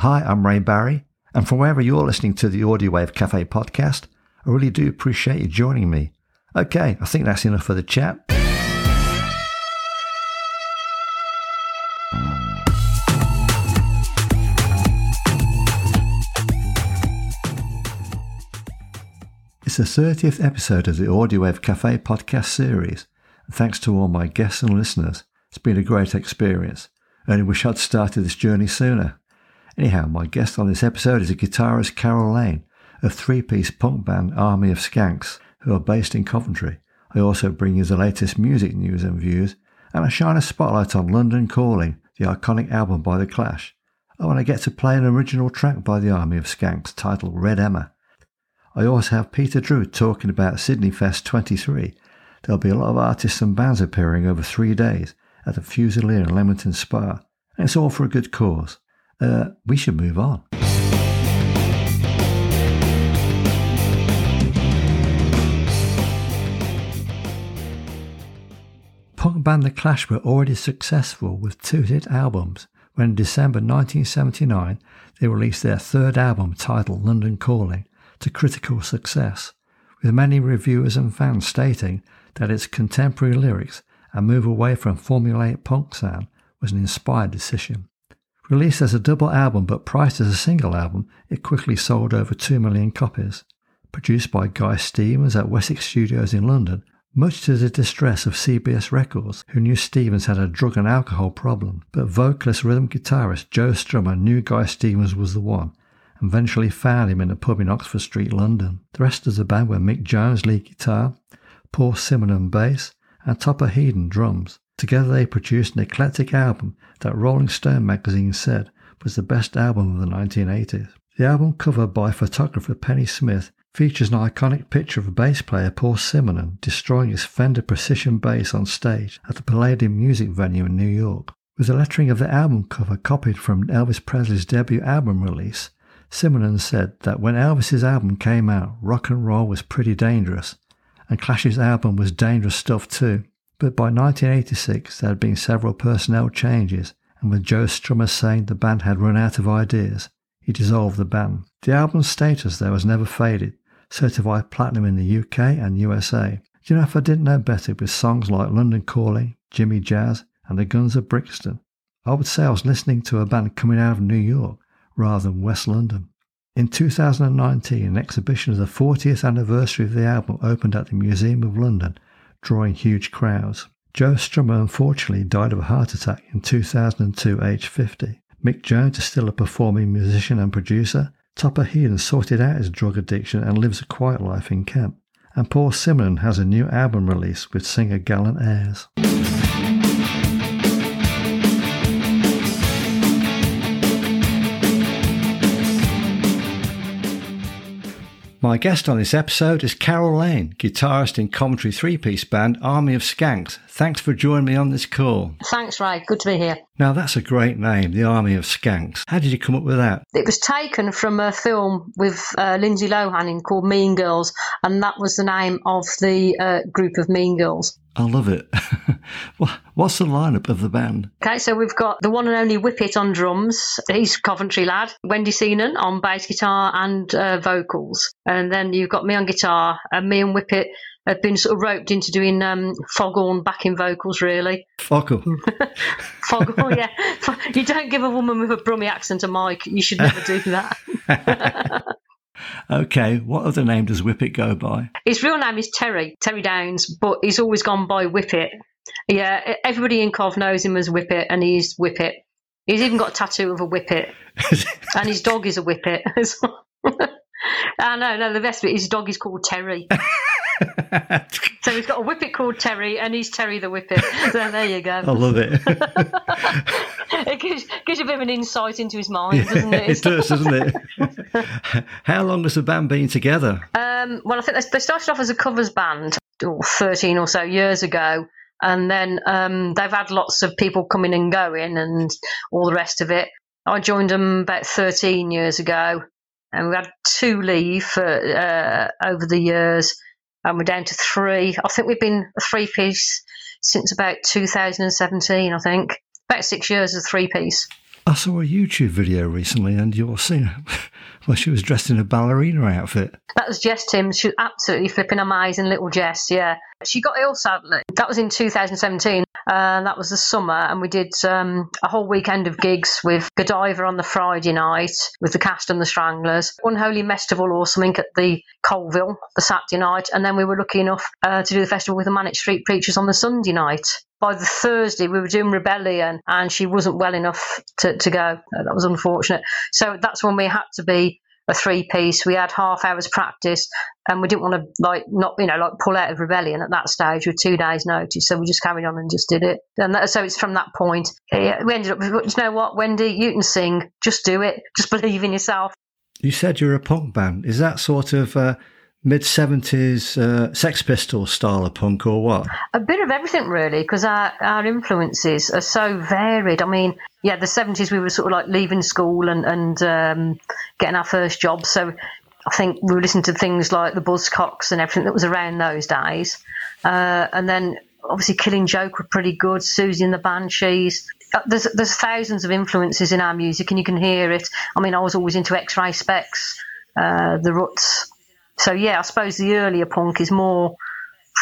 Hi, I'm Ray Barry, and from wherever you're listening to the Audio Wave Cafe podcast, I really do appreciate you joining me. Okay, I think that's enough for the chat. It's the 30th episode of the Audio Wave Cafe podcast series. Thanks to all my guests and listeners. It's been a great experience. I only wish I'd started this journey sooner. Anyhow, my guest on this episode is a guitarist Carol Lane of three piece punk band Army of Skanks, who are based in Coventry. I also bring you the latest music news and views, and I shine a spotlight on London Calling, the iconic album by The Clash. Oh, and I get to play an original track by the Army of Skanks titled Red Emma. I also have Peter Drew talking about Sydnifest 23. There'll be a lot of artists and bands appearing over three days at the Fusilier in Leamington Spa, and it's all for a good cause. Uh, we should move on. Punk band The Clash were already successful with two hit albums when in December 1979 they released their third album titled London Calling to critical success, with many reviewers and fans stating that its contemporary lyrics and move away from formulaic punk sound was an inspired decision. Released as a double album but priced as a single album, it quickly sold over 2 million copies. Produced by Guy Stevens at Wessex Studios in London, much to the distress of CBS Records, who knew Stevens had a drug and alcohol problem, but vocalist rhythm guitarist Joe Strummer knew Guy Stevens was the one and eventually found him in a pub in Oxford Street, London. The rest of the band were Mick Jones lead guitar, Paul Simonon bass, and Topper Headon drums. Together they produced an eclectic album that Rolling Stone magazine said was the best album of the 1980s. The album cover by photographer Pennie Smith features an iconic picture of bass player Paul Simonon destroying his Fender Precision bass on stage at the Palladium Music Venue in New York. With the lettering of the album cover copied from Elvis Presley's debut album release, Simonon said that when Elvis's album came out, rock and roll was pretty dangerous, and Clash's album was dangerous stuff too. But by 1986, there had been several personnel changes, and with Joe Strummer saying the band had run out of ideas, he dissolved the band. The album's status, though, has never faded, certified platinum in the UK and USA. Do you know if I didn't know better with songs like London Calling, Jimmy Jazz, and the Guns of Brixton? I would say I was listening to a band coming out of New York rather than West London. In 2019, an exhibition of the 40th anniversary of the album opened at the Museum of London, drawing huge crowds. Joe Strummer unfortunately died of a heart attack in 2002, aged 50. Mick Jones is still a performing musician and producer. Topper Headon sorted out his drug addiction and lives a quiet life in Kent. And Paul Simonon has a new album release with singer Gallant Airs. My guest on this episode is Carol Lane, guitarist in Coventry three piece band Army of Skanks. Thanks for joining me on this call. Thanks, Ray. Good to be here. Now, that's a great name, the Army of Skanks. How did you come up with that? It was taken from a film with uh, Lindsay Lohan in called Mean Girls, and that was the name of the uh, group of Mean Girls. I love it. What's the lineup of the band? Okay, so we've got the one and only Whippet on drums. He's Coventry lad. Wendy Seenan on bass guitar and uh, vocals. And then you've got me on guitar, and me and Whippet have been sort of roped into doing um, foghorn backing vocals, really. Foghorn? foghorn, yeah. You don't give a woman with a Brummy accent a mic. You should never do that. Okay, what other name does Whippet go by? His real name is Terry, Terry Downs, but he's always gone by Whippet. Yeah, everybody in Cov knows him as Whippet, and he's Whippet. He's even got a tattoo of a Whippet, and his dog is a Whippet as well. Ah, no, no, the best of it, his dog is called Terry. So he's got a whippet called Terry, and he's Terry the Whippet. So there you go. I love it. it gives, gives, you a bit of an insight into his mind, doesn't it? it does, doesn't it? How long has the band been together? Um, well, I think they started off as a covers band oh, 13 or so years ago. And then um, they've had lots of people coming and going and all the rest of it. I joined them about 13 years ago, and we had two leave for, uh, over the years and we're down to three. I think we've been a three piece since about 2017. I think about six years a three piece. I saw a YouTube video recently, and you're seeing well, she was dressed in a ballerina outfit. That was Jess Timms. She was absolutely flipping her eyes in little Jess. Yeah, she got ill sadly. That was in 2017. Uh, that was the summer, and we did um, a whole weekend of gigs with Godiva on the Friday night, with the cast and the Stranglers, Unholy Festival or something at the Colville the Saturday night, and then we were lucky enough uh, to do the festival with the Manic Street Preachers on the Sunday night by the Thursday, we were doing Rebellion, and she wasn't well enough to, to go. That was unfortunate. So that's when we had to be a three piece. We had half hours practice, and we didn't want to like not you know like pull out of Rebellion at that stage with two days' notice. So we just carried on and just did it. And that, so it's from that point we ended up. You know what, Wendy, you can sing. Just do it. Just believe in yourself. You said you're a punk band. Is that sort of uh, mid 70s uh, Sex Pistols style of punk or what? A bit of everything, really, because our, our influences are so varied. I mean, yeah, the 70s we were sort of like leaving school and, and um, getting our first job. So I think we were listening to things like the Buzzcocks and everything that was around those days. Uh, and then obviously Killing Joke were pretty good, Siouxsie and the Banshees. Uh, there's, there's thousands of influences in our music, and you can hear it. I mean, I was always into X-Ray Spex, uh, the Ruts, so yeah, I suppose the earlier punk is more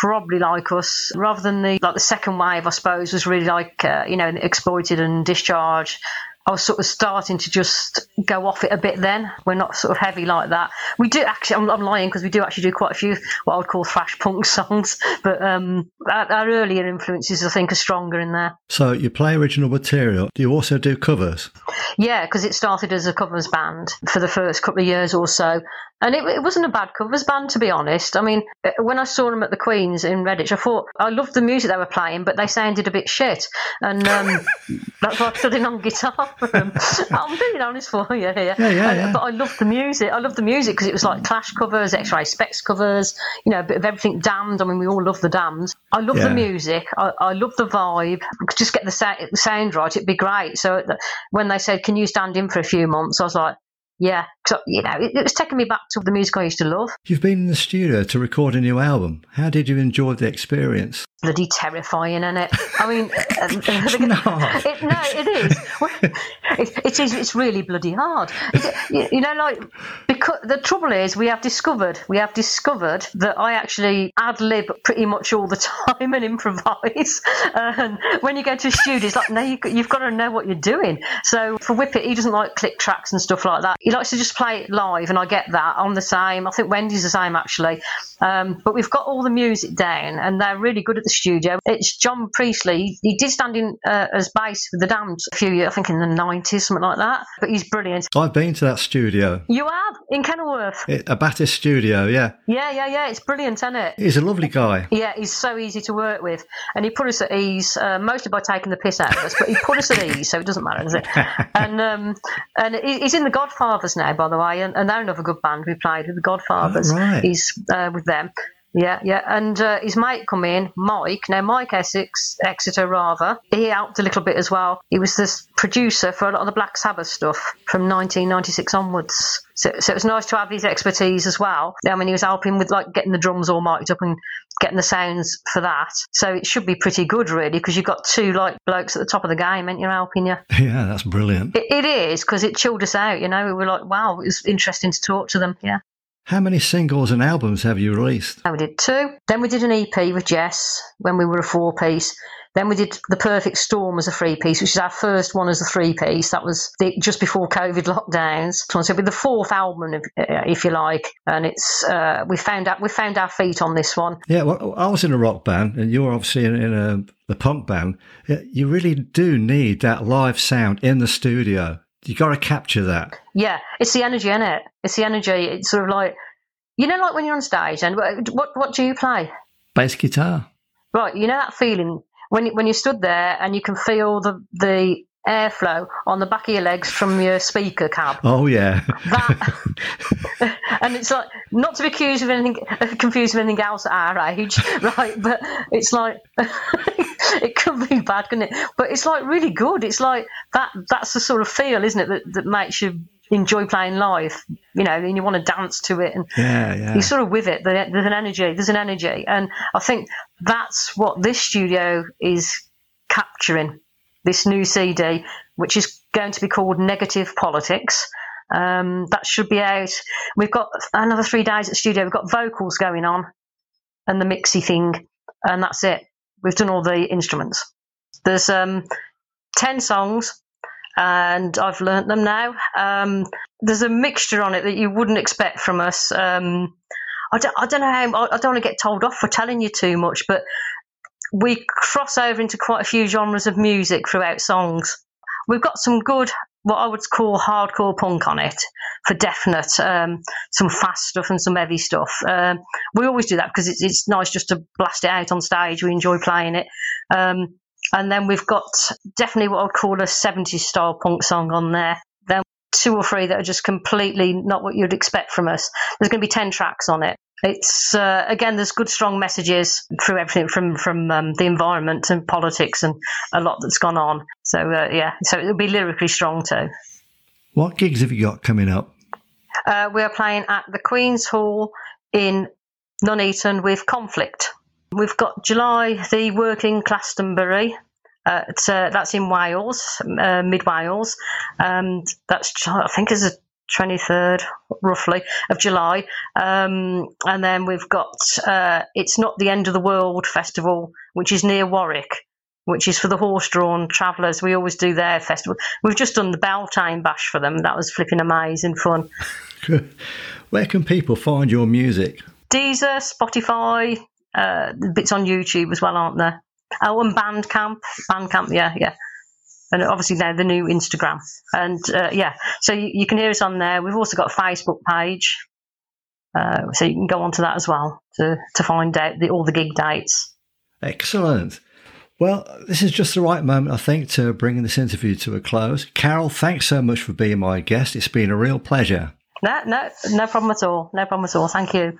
probably like us rather than the like the second wave i suppose was really like uh, you know exploited and discharged I was sort of starting to just go off it a bit then. We're not sort of heavy like that. We do actually, I'm, I'm lying because we do actually do quite a few what I would call thrash punk songs, but um, our, our, earlier influences I think are stronger in there. So you play original material. Do you also do covers? Yeah, because it started as a covers band for the first couple of years or so. And it, it, wasn't a bad covers band, to be honest. I mean, uh, when I saw them at the Queen's in Redditch, I thought I loved the music they were playing, but they sounded a bit shit. And um, that's why I studied on guitar them. Oh, I'm being honest for you here. Yeah, yeah, yeah. But I love the music. I love the music because it was like Clash covers, X-Ray Spex covers, you know, a bit of everything damned. I mean, we all love the damned. I love the music. I, I love the vibe. Just get the, sa- the sound right, it'd be great. So when they said, Can you stand in for a few months? I was like, yeah, you know, it, it, was taking me back to the music I used to love. You've been in the studio to record a new album. How did you enjoy the experience? Bloody terrifying, isn't it? I mean, uh, uh, it's not. It, no, it is. It, it is. It's really bloody hard. It, you know, like because the trouble is, we have discovered we have discovered that I actually ad lib pretty much all the time and improvise. And when you go to a studio, it's like no, you, you've got to know what you're doing. So for Whippet, he doesn't like click tracks and stuff like that. He likes to just play it live, and I get that. I'm the same. I think Wendy's the same actually. Um, but we've got all the music down, and they're really good at the studio. It's John Priestley. He did stand in uh, as bass for the Damned a few years, I think in the 90s, something like that. But he's brilliant. I've been to that studio. You have in Kenilworth. It, Abatis studio, yeah. Yeah, yeah, yeah. It's brilliant, isn't it? He's a lovely guy. Yeah, he's so easy to work with, and he put us at ease uh, mostly by taking the piss out of us. But he put us at ease, so it doesn't matter, does it? and um, and he's in the Godfathers now, by the way, and, and they're another good band we played with the Godfathers. Oh, right. He's uh, with them. Yeah, yeah, and uh, his mate come in, Mike. Now Mike Essex, Exeter rather, he helped a little bit as well. He was the producer for a lot of the Black Sabbath stuff from 1996 onwards. So, so it was nice to have his expertise as well. I mean, he was helping with like getting the drums all mic'd up and getting the sounds for that. So it should be pretty good, really, because you've got two like blokes at the top of the game, and you're helping you. Yeah, that's brilliant. it, it is because it chilled us out. You know, we were like, wow, it was interesting to talk to them. Yeah. How many singles and albums have you released? We did two. Then we did an EP with Jess when we were a four piece. Then we did The Perfect Storm as a three piece, which is our first one as a three piece. That was the, just before COVID lockdowns. So it'll be the fourth album, if, uh, if you like. And it's uh, we found out we found our feet on this one. Yeah, well, I was in a rock band, and you're obviously in, in a the punk band. You really do need that live sound in the studio you got to capture that. Yeah, it's the energy in it. It's the energy. It's sort of like you know, like when you're on stage. And uh, what what do you play? Bass guitar. Right. You know that feeling when when you stood there and you can feel the the airflow on the back of your legs from your speaker cab. Oh yeah. That, and it's like not to be accused of anything, confused with anything else at our age, right? But it's like it could be bad, couldn't it? But it's like really good. It's like that. That's the sort of feel, isn't it, that, that makes you enjoy playing live. You know, and you want to dance to it, and yeah, yeah. you're sort of with it. There's an energy. There's an energy, and I think that's what this studio is capturing this new CD which is going to be called Negative Politics. Um, that should be out. We've got another three days at studio. We've got vocals going on and the mixy thing, and that's it. We've done all the instruments. There's um, 10 songs, and I've learnt them now. Um, there's a mixture on it that you wouldn't expect from us. Um, I, don't, I don't know how, I don't want to get told off for telling you too much, but we cross over into quite a few genres of music throughout songs. We've got some good, what I would call hardcore punk on it, for definite. Um, some fast stuff and some heavy stuff. Um, we always do that because it's, it's, nice just to blast it out on stage. We enjoy playing it. Um, and then we've got definitely what I'd call a 70s style punk song on there. Then two or three that are just completely not what you'd expect from us. There's going to be 10 tracks on it. It's uh, again, there's good, strong messages through everything from from um, the environment and politics and a lot that's gone on. So uh, yeah, so it'll be lyrically strong too. What gigs have you got coming up? Uh, we're playing at the Queen's Hall in Nuneaton with Conflict. We've got July the Working Glastonbury. Uh, uh, that's in Wales, uh, mid Wales. and that's I think is a 23rd, roughly, of July. Um, and then we've got uh, It's Not the End of the World Festival, which is near Warwick, which is for the horse drawn travellers. We always do their festival. We've just done the Beltane Bash for them. That was flipping amazing fun. Where can people find your music? Deezer, Spotify, uh, bits on YouTube as well, aren't there? Oh, and Bandcamp. Bandcamp, yeah, yeah and obviously now the new Instagram. And uh, yeah, so you, you, can hear us on there. We've also got a Facebook page, uh, so you can go onto that as well to to find out the, all the gig dates. Excellent. Well, this is just the right moment, I think, to bring this interview to a close. Carol, thanks so much for being my guest. It's been a real pleasure. No, no, no problem at all. No problem at all. Thank you.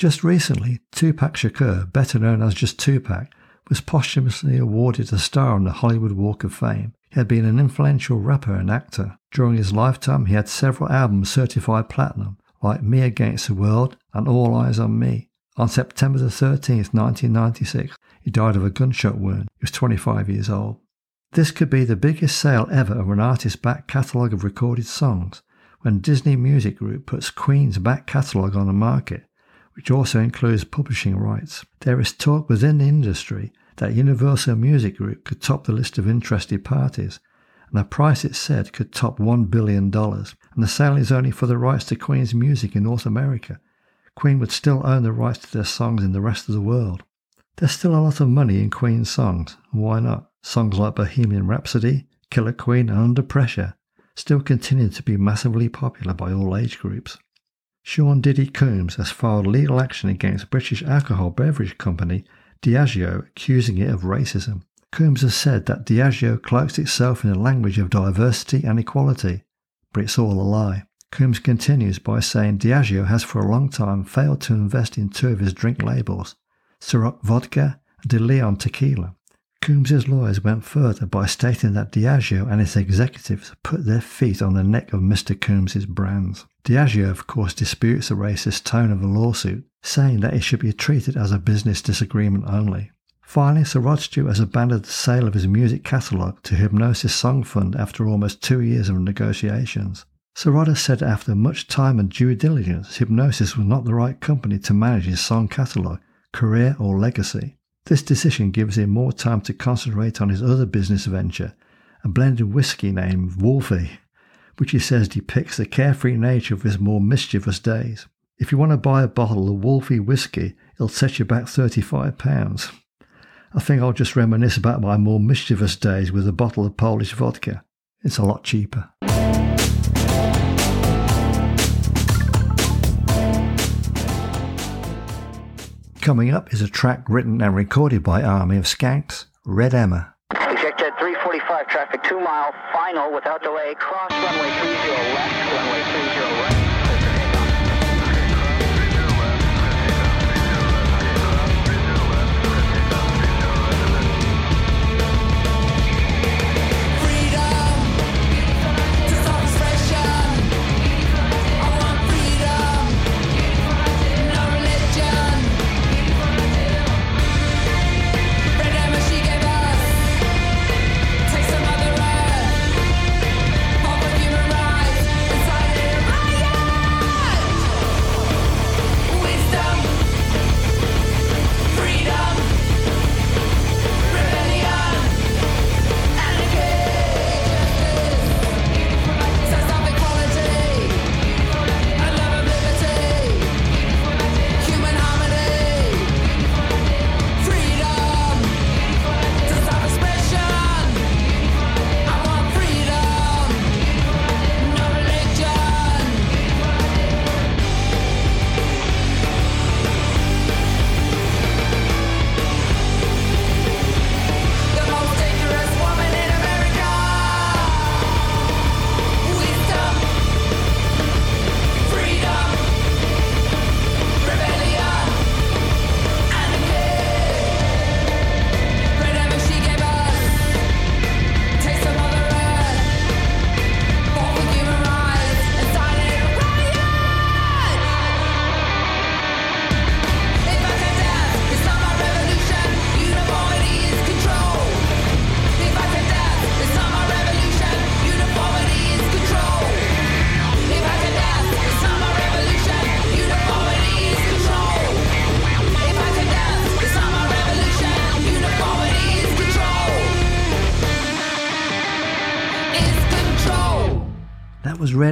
Just recently, Tupac Shakur, better known as just Tupac, was posthumously awarded a star on the Hollywood Walk of Fame. He had been an influential rapper and actor. During his lifetime, he had several albums certified platinum, like Me Against the World and All Eyes on Me. On September the 13th, 1996, he died of a gunshot wound. He was 25 years old. This could be the biggest sale ever of an artist's back catalogue of recorded songs. When Disney Music Group puts Queen's back catalogue on the market, which also includes publishing rights. There is talk within the industry that Universal Music Group could top the list of interested parties, and the price it said could top $1 billion. And the sale is only for the rights to Queen's music in North America. Queen would still own the rights to their songs in the rest of the world. There's still a lot of money in Queen's songs. And why not? Songs like Bohemian Rhapsody, Killer Queen, and Under Pressure still continue to be massively popular by all age groups. Sean Diddy Combs has filed legal action against British alcohol beverage company Diageo, accusing it of racism. Combs has said that Diageo cloaks itself in a language of diversity and equality, but it's all a lie. Combs continues by saying Diageo has for a long time failed to invest in two of his drink labels, Ciroc Vodka and De Leon Tequila. Combs's lawyers went further by stating that Diageo and its executives put their feet on the neck of Mr. Combs's brands. Diageo, of course, disputes the racist tone of the lawsuit, saying that it should be treated as a business disagreement only. Finally, Sir Rod Stewart has abandoned the sale of his music catalogue to Hipgnosis Song Fund after almost two years of negotiations. Sir Rod has said after much time and due diligence, Hipgnosis was not the right company to manage his song catalogue, career, or legacy. This decision gives him more time to concentrate on his other business venture, a blended whiskey named Wolfie, which he says depicts the carefree nature of his more mischievous days. If you want to buy a bottle of Wolfie whiskey, it'll set you back £35. I think I'll just reminisce about my more mischievous days with a bottle of Polish vodka. It's a lot cheaper. Coming up is a track written and recorded by Army of Skanks, Red Emma. Ejected 345 traffic, two mile, final without delay, cross runway 30 left, runway 30 right.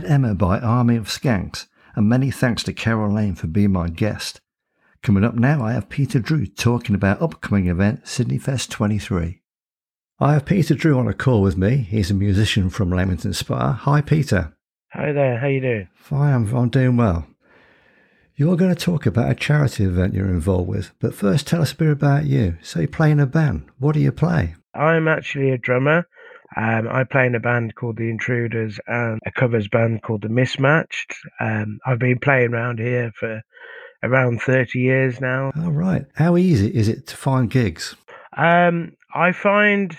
Emma by Army of Skanks, and many thanks to Carol Lane for being my guest. Coming up now, I have Peter Drew talking about upcoming event Sydnifest 23. I have Peter Drew on a call with me. He's a musician from Leamington Spa. Hi, Peter. Hi there. How you doing? Fine. I'm, I'm doing well. You're going to talk about a charity event you're involved with, but first tell us a bit about you. So you play in a band. What do you play? I'm actually a drummer. Um, I play in a band called The Intruders and a covers band called The Mismatched. Um, I've been playing around here for around 30 years now. All right. How easy is it to find gigs? Um, I find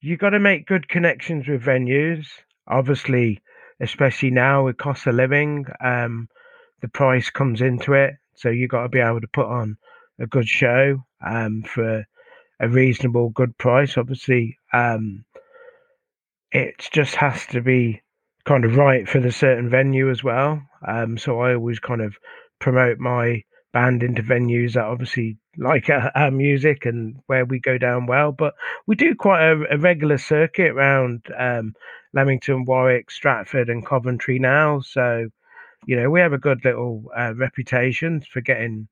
you've got to make good connections with venues. Obviously, especially now with cost of living, um, the price comes into it. So you've got to be able to put on a good show um, for a reasonable, good price. Obviously, um, it just has to be kind of right for the certain venue as well. Um, so I always kind of promote my band into venues that obviously like our, our music and where we go down well. But we do quite a, a regular circuit around um, Leamington, Warwick, Stratford, and Coventry now. So you know we have a good little uh, reputation for getting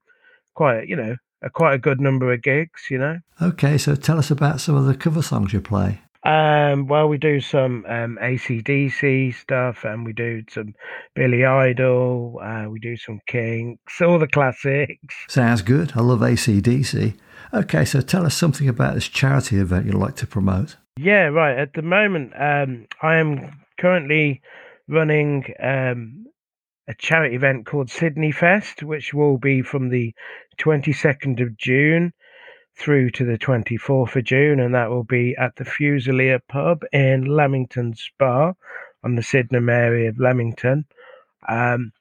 quite you know a quite a good number of gigs. You know. Okay, so tell us about some of the cover songs you play. Um, well, we do some um, ACDC stuff, and we do some Billy Idol. Uh, we do some Kinks, all the classics. Sounds good. I love ACDC. Okay, so tell us something about this charity event you'd like to promote. Yeah, right. At the moment, um, I am currently running um, a charity event called Sydnifest, which will be from the 22nd of June through to the 24th of June, and that will be at the Fusilier pub in Leamington Spa on the Sydenham area of Leamington. Um,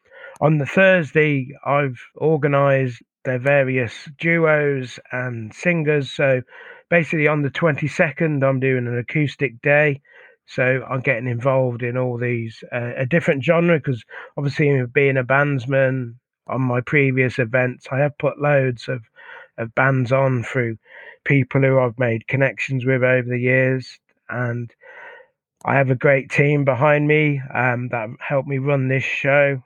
on the Thursday, I've organised their various duos and singers. So basically, on the 22nd, I'm doing an acoustic day. So I'm getting involved in all these uh, a different genre because obviously being a bandsman on my previous events, I have put loads of of bands on through people who I've made connections with over the years. And I have a great team behind me um, that helped me run this show.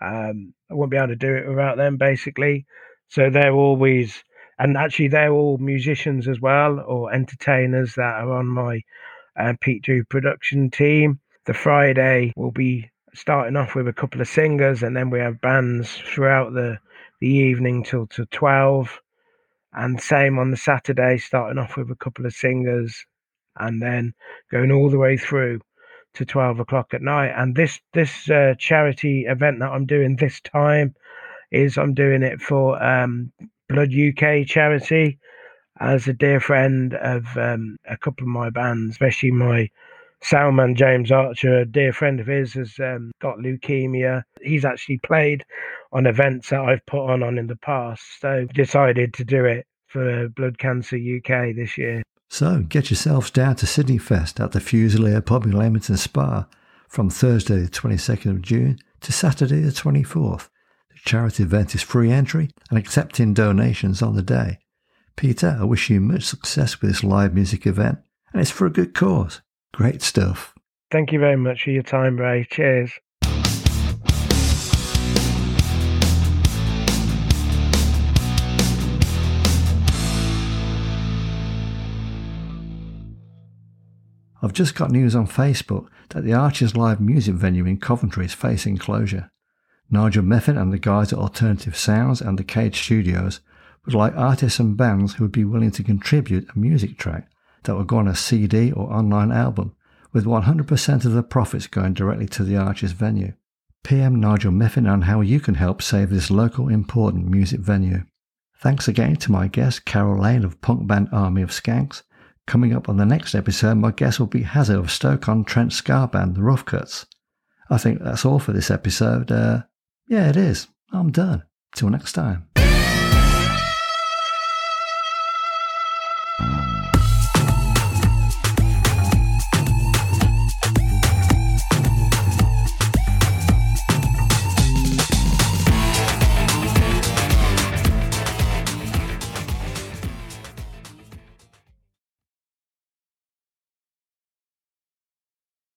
Um, I wouldn't be able to do it without them, basically. So they're always, and actually, they're all musicians as well, or entertainers that are on my uh, Pete Drew production team. The Friday will be starting off with a couple of singers, and then we have bands throughout the the evening till to twelve. And same on the Saturday, starting off with a couple of singers and then going all the way through to 12 o'clock at night. And this, this uh, charity event that I'm doing this time is I'm doing it for um, Blood UK charity as a dear friend of um, a couple of my bands, especially my soundman James Archer, a dear friend of his, has um, got leukemia. He's actually played on events that I've put on on in the past, so decided to do it for Blood Cancer UK this year. So get yourselves down to Sydnifest at the Fusilier Pub in Leamington Spa from Thursday the 22nd of June to Saturday the 24th. The charity event is free entry and accepting donations on the day. Peter, I wish you much success with this live music event, and it's for a good cause. Great stuff. Thank you very much for your time, Ray. Cheers. I've just got news on Facebook that the Arches Live music venue in Coventry is facing closure. Nigel Meffin and the guys at Alternative Sounds and the Cage Studios would like artists and bands who would be willing to contribute a music track that will go on a CD or online album, with 100% of the profits going directly to the Arches venue. PM Nigel Meffin on how you can help save this local important music venue. Thanks again to my guest Carol Lane of punk band Army of Skanks Coming up on the next episode, my guest will be Hazard of Stoke-on-Trent ska band, The Rough Cuts. I think that's all for this episode. Uh, yeah, it is. I'm done. Till next time.